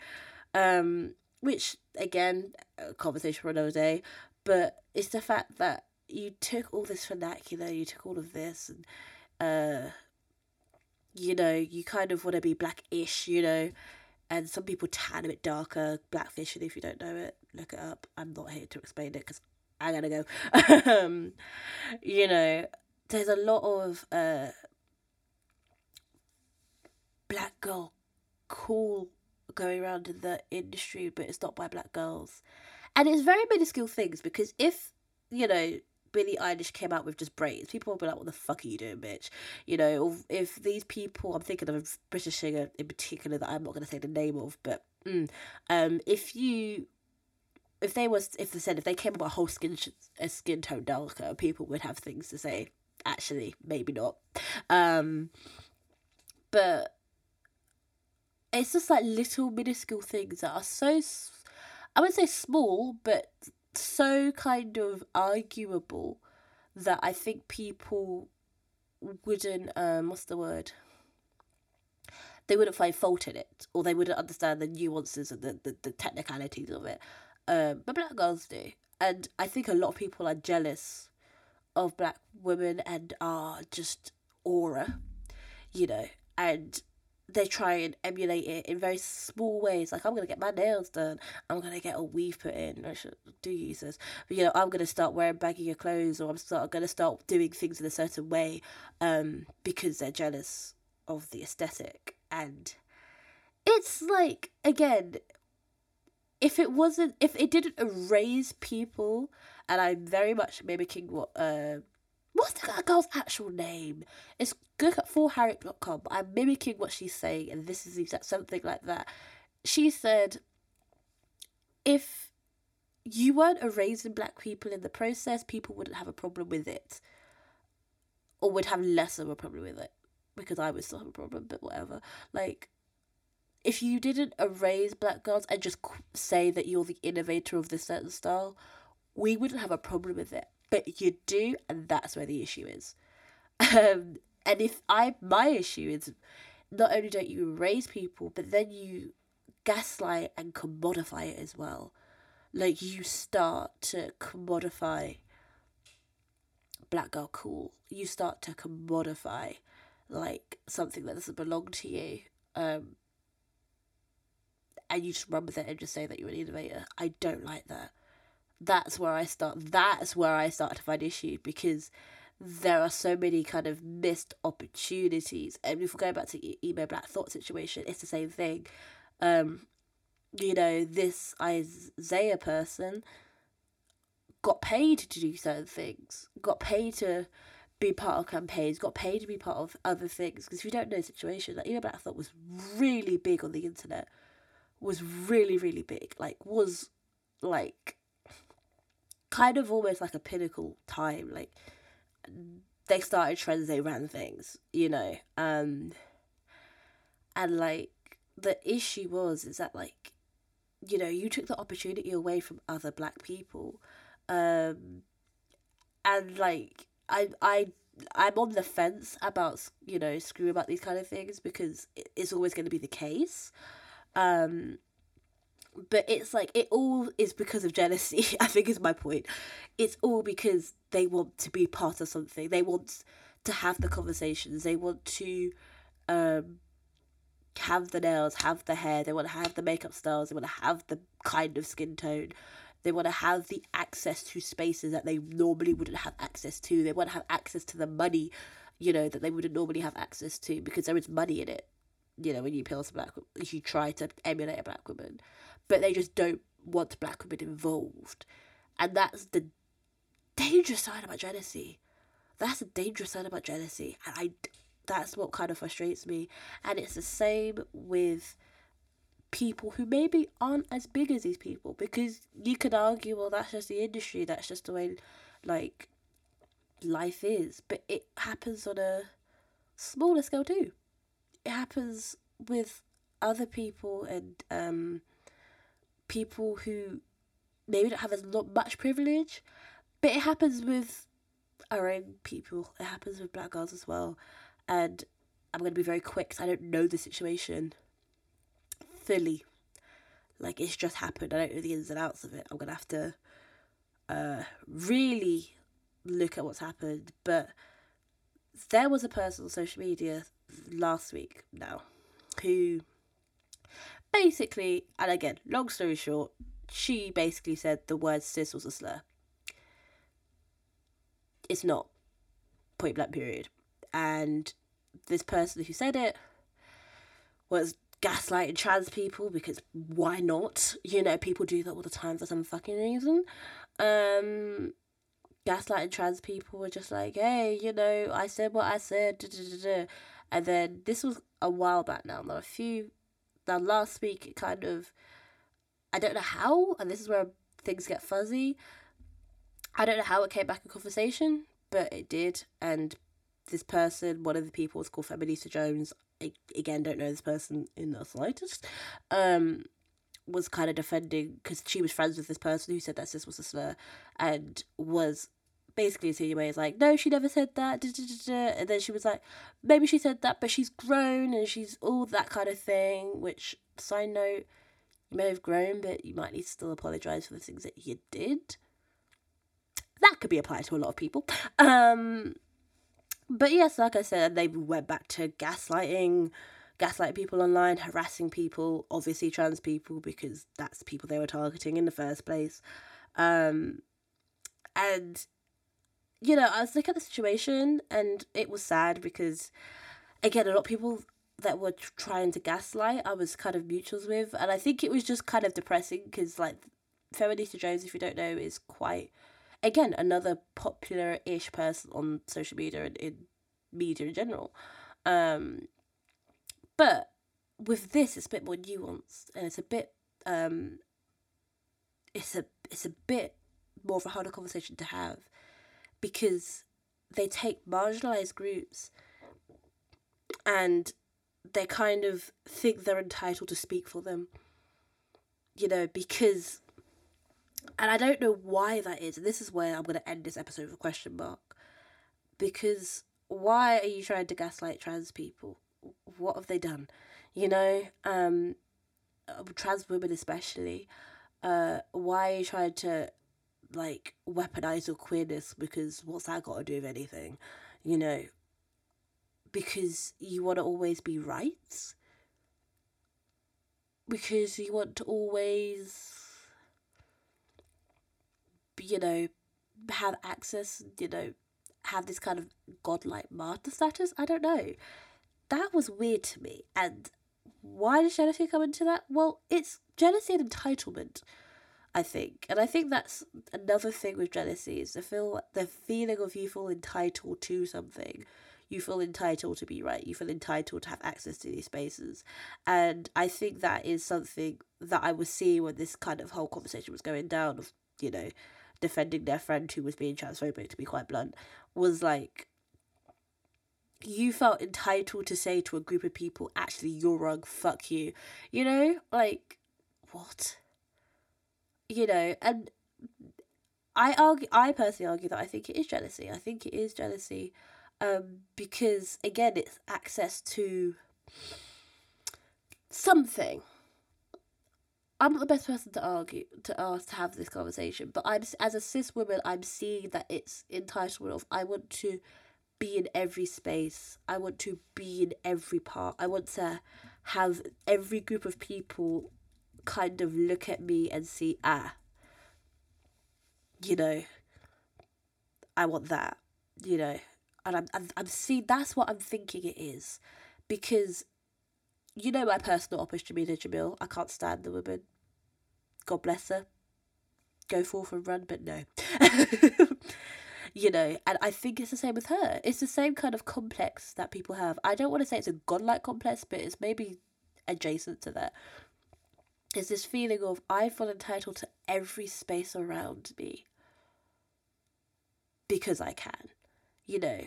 Um, which, again, a conversation for another day, but it's the fact that you took all this vernacular, you took all of this, and, uh, you know, you kind of want to be black-ish, you know, and some people tan a bit darker, blackfish, and if you don't know it, look it up. I'm not here to explain it because I gotta go. *laughs* um, you know, there's a lot of uh, black girl cool going around in the industry, but it's not by black girls. And it's very minuscule things because if, you know, Billie Eilish came out with just braids, people will be like, what the fuck are you doing, bitch? You know, if these people, I'm thinking of a British singer in particular that I'm not going to say the name of, but mm, um, if you if they was if they said if they came up a whole skin a skin tone darker, people would have things to say. Actually, maybe not. Um, but it's just like little minuscule things that are so I would say small, but so kind of arguable that I think people wouldn't um what's the word? They wouldn't find fault in it or they wouldn't understand the nuances and the, the, the technicalities of it. Um, but black girls do. And I think a lot of people are jealous of black women and are just aura, you know, and they try and emulate it in very small ways. Like I'm gonna get my nails done. I'm gonna get a weave put in. I should do use this, but you know I'm gonna start wearing baggier clothes, or I'm start gonna start doing things in a certain way, um, because they're jealous of the aesthetic. And it's like again, if it wasn't if it didn't erase people and i'm very much mimicking what uh what's the girl's actual name? It's good at forharriet.com but i'm mimicking what she's saying and this is exact something like that. She said if you weren't erasing black people in the process people wouldn't have a problem with it or would have less of a problem with it because i would still have a problem but whatever. Like if you didn't erase black girls and just say that you're the innovator of this certain style, we wouldn't have a problem with it. But you do, and that's where the issue is. Um, and if I, my issue is not only don't you raise people, but then you gaslight and commodify it as well. Like you start to commodify black girl cool. You start to commodify like something that doesn't belong to you. Um, and you just run with it and just say that you're an innovator. I don't like that. That's where I start. That's where I start to find issue because there are so many kind of missed opportunities. And if we go back to EmoBlackThot situation, it's the same thing. Um, you know, this Isaiah person got paid to do certain things, got paid to be part of campaigns, got paid to be part of other things. Because if you don't know the situation, like EmoBlackThot was really big on the internet was really really big like was like kind of almost like a pinnacle time like they started trends they ran things you know um and like the issue was is that like you know you took the opportunity away from other black people um and like i i i'm on the fence about you know screw about these kind of things because it's always going to be the case um, but it's like it all is because of jealousy. *laughs* I think is my point. It's all because they want to be part of something. They want to have the conversations. They want to um, have the nails, have the hair. They want to have the makeup styles. They want to have the kind of skin tone. They want to have the access to spaces that they normally wouldn't have access to. They want to have access to the money, you know, that they wouldn't normally have access to because there is money in it you know, when you peel to black if you try to emulate a black woman, but they just don't want black women involved. And that's the dangerous side about jealousy. That's the dangerous side about jealousy. And I, that's what kind of frustrates me. And it's the same with people who maybe aren't as big as these people because you could argue, well, that's just the industry, that's just the way, like, life is. But it happens on a smaller scale too it happens with other people and um, people who maybe don't have as much privilege, but it happens with our own people. It happens with black girls as well. And I'm going to be very quick I don't know the situation fully. Like, it's just happened. I don't know the ins and outs of it. I'm going to have to uh, really look at what's happened. But there was a person on social media last week now who basically, and again, long story short, she basically said the word cis was a slur. It's not. Point blank period. And this person who said it was gaslighting trans people because why not? You know, people do that all the time for some fucking reason. Um gaslighting trans people were just like, hey, you know, I said what I said, da, da, da, and then this was a while back now. Now a few, now last week it kind of, I don't know how, and this is where things get fuzzy. I don't know how it came back in conversation, but it did. And this person, one of the people was called Feminista Jones. I, again, don't know this person in the slightest. Um, was kind of defending because she was friends with this person who said that cis was a slur and was basically insinuated like no she never said that da, da, da, and then she was like maybe she said that but she's grown and she's all that kind of thing which side note you may have grown but you might need to still apologize for the things that you did. That could be applied to a lot of people. Um but yes like i said they went back to gaslighting gaslighting people online harassing people obviously trans people because that's the people they were targeting in the first place. Um and you know, I was looking at the situation and it was sad because, again, a lot of people that were trying to gaslight, I was kind of mutuals with, and I think it was just kind of depressing because like Feminista Jones, if you don't know, is quite again another popular-ish person on social media and in media in general. Um, but with this, it's a bit more nuanced and it's a bit um, it's a it's a bit more of a harder conversation to have because they take marginalized groups and they kind of think they're entitled to speak for them you know because and i don't know why that is this is where i'm going to end this episode with a question mark because why are you trying to gaslight trans people? What have they done? You know um trans women especially uh why are you trying to like weaponize your queerness because what's that got to do with anything? You know because you want to always be right? Because you want to always you know have access you know have this kind of godlike martyr status? I don't know. That was weird to me. And why does jealousy come into that? Well it's jealousy and entitlement I think, and I think that's another thing with jealousy is the feel the feeling of you feel entitled to something. You feel entitled to be right. You feel entitled to have access to these spaces, and I think that is something that I was seeing when this kind of whole conversation was going down. Of you know, defending their friend who was being transphobic, to be quite blunt, was like you felt entitled to say to a group of people, actually, you're wrong, fuck you. You know, like, what? You know, and I argue, I personally argue that I think it is jealousy. I think it is jealousy, um, because again, it's access to something. I'm not the best person to argue to ask to have this conversation, but I'm as a cis woman, I'm seeing that it's entitlement of I want to be in every space. I want to be in every part. I want to have every group of people kind of look at me and see, ah, you know, I want that, you know, and I'm, I'm, I'm seeing that's what I'm thinking it is, because, you know, my personal opposition, Jameela Jamil, I can't stand the woman. God bless her. Go forth and run, but no. *laughs* you know, and I think it's the same with her. It's the same kind of complex that people have. I don't want to say it's a godlike complex, but it's maybe adjacent to that is this feeling of I feel entitled to every space around me because I can, you know.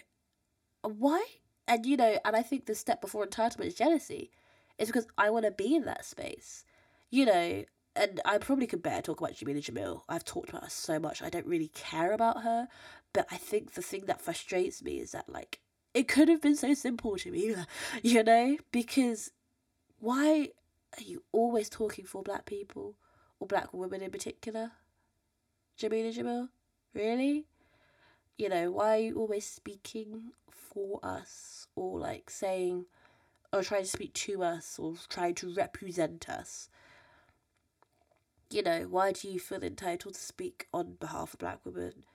Why? And you know, and I think the step before entitlement is jealousy. It's because I want to be in that space, you know. And I probably could better talk about Jameela Jamil. I've talked about her so much. I don't really care about her, but I think the thing that frustrates me is that like it could have been so simple to me, *laughs* you know, because why are you always talking for black people or black women in particular? Jameela Jamil? Really? You know, why are you always speaking for us or like saying or trying to speak to us or trying to represent us? You know, why do you feel entitled to speak on behalf of black women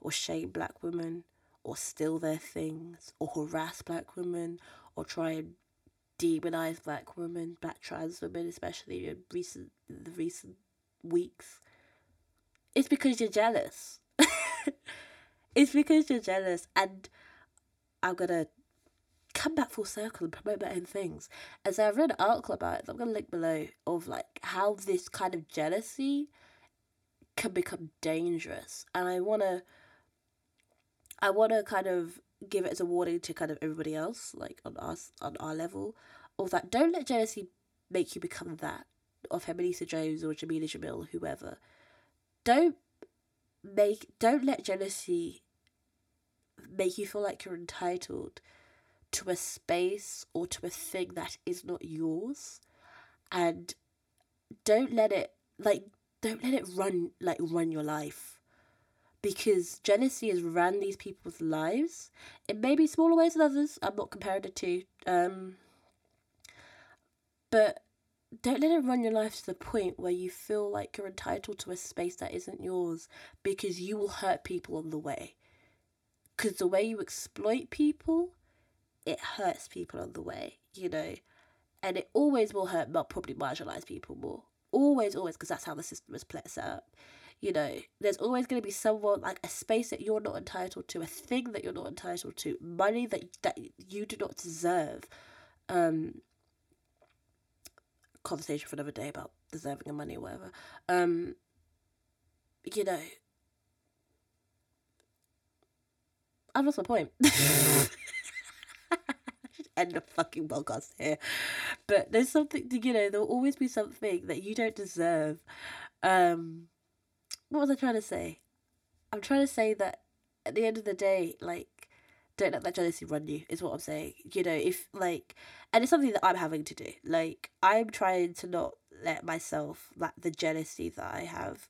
or shame black women or steal their things or harass black women or try and demonize black women, black trans women, especially in recent in the recent weeks. It's because you're jealous. *laughs* it's because you're jealous, and I'm gonna come back full circle and promote my own things. As I read an article about it, I'm gonna link below of like how this kind of jealousy can become dangerous, and I wanna. I want to kind of give it as a warning to kind of everybody else, like on us on our level, of that. Don't let jealousy make you become that of Feminista Jones or Jameela Jamil, whoever. Don't make don't let jealousy make you feel like you're entitled to a space or to a thing that is not yours and don't let it like don't let it run like run your life because jealousy has ran these people's lives in maybe smaller ways than others. I'm not comparing the two. Um, but don't let it run your life to the point where you feel like you're entitled to a space that isn't yours because you will hurt people on the way. Because the way you exploit people it hurts people on the way, you know, and it always will hurt, but probably marginalize people more. Always, always, because that's how the system is set up. You know, there's always going to be someone like a space that you're not entitled to, a thing that you're not entitled to, money that that you do not deserve. Um, conversation for another day about deserving of money or whatever. Um, you know, I've lost my point. I *laughs* should end the fucking podcast here. But there's something, to, you know, there'll always be something that you don't deserve. Um, what was I trying to say? I'm trying to say that at the end of the day, like, don't let that jealousy run you, is what I'm saying. You know, if, like, and it's something that I'm having to do. Like, I'm trying to not let myself, like, the jealousy that I have,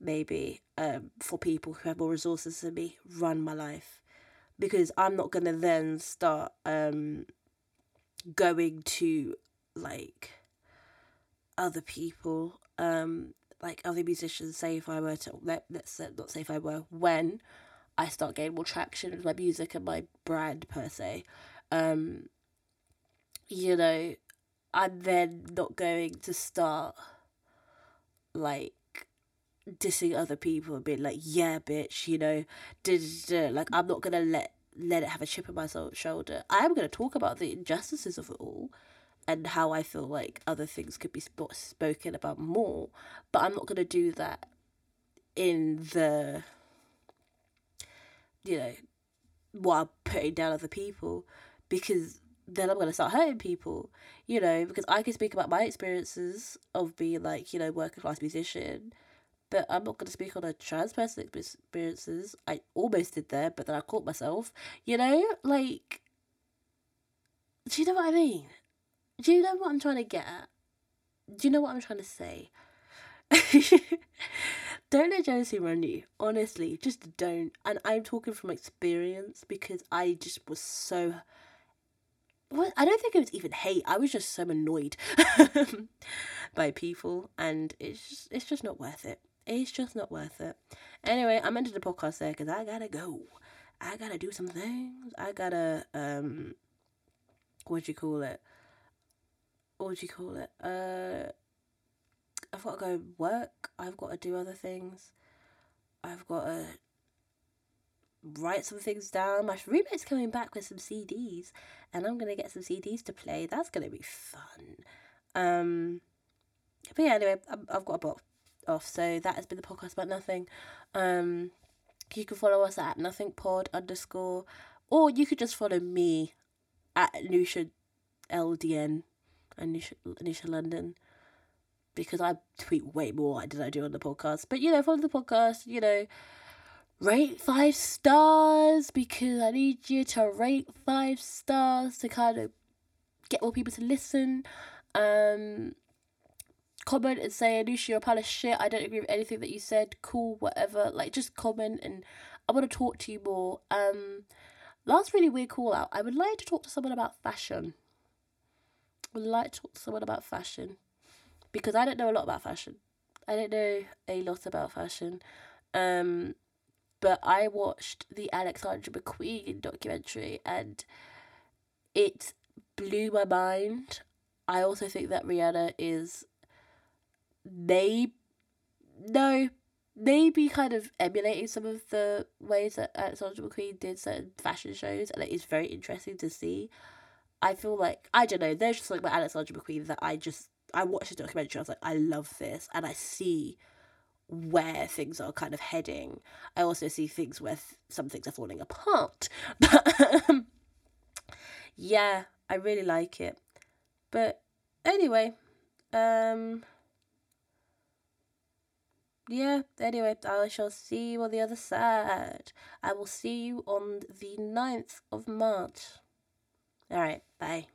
maybe, um, for people who have more resources than me, run my life. Because I'm not gonna then start, um, going to like other people um like other musicians say if i were to let, let's not say if i were when i start getting more traction with my music and my brand per se um you know i'm then not going to start like dissing other people and being like yeah bitch you know like i'm not gonna let let it have a chip on my shoulder. I am to talk about the injustices of it all and how I feel like other things could be sp- spoken about more, but I'm not going to do that in the, you know, while putting down other people because then I'm going to start hurting people, you know, because I can speak about my experiences of being like, you know, working class musician but I'm not going to speak on a trans person experiences. I almost did there, but then I caught myself. You know, like, do you know what I mean? Do you know what I'm trying to get at? Do you know what I'm trying to say? *laughs* don't let jealousy run you. Honestly, just don't. And I'm talking from experience because I just was so. Well, I don't think it was even hate. I was just so annoyed *laughs* by people, and it's just, it's just not worth it. It's just not worth it. Anyway, I'm ending the podcast there because I gotta go. I gotta do some things. I gotta um, what do you call it? What do you call it? Uh, I've got to go work. I've got to do other things. I've got to write some things down. My roommate's coming back with some CDs, and I'm gonna get some CDs to play. That's gonna be fun. Um, but yeah, anyway, I've got a book off. So that has been the podcast about nothing. Um, you can follow us at nothingpod underscore, or you could just follow me at Nusha LDN and Nusha, Nusha London because I tweet way more than I do on the podcast. But you know, follow the podcast, you know, rate five stars because I need you to rate five stars to kind of get more people to listen. Um, comment and say, Anusha, you're a pile of shit. I don't agree with anything that you said. Cool, whatever. Like, just comment and I want to talk to you more. Um, last really weird call out. I would like to talk to someone about fashion. Would like to talk to someone about fashion because I don't know a lot about fashion. I don't know a lot about fashion. Um, but I watched the Alexander McQueen documentary and it blew my mind. I also think that Rihanna is may no maybe kind of emulating some of the ways that Alexander McQueen did certain fashion shows, and it is very interesting to see. I feel like I don't know. There's just like about Alexander McQueen that I just I watched a documentary. I was like, I love this, and I see where things are kind of heading. I also see things where th- some things are falling apart. *laughs* But um, yeah, I really like it. But anyway, um yeah, anyway, I shall see you on the other side. I will see you on the 9th of March. Alright, bye.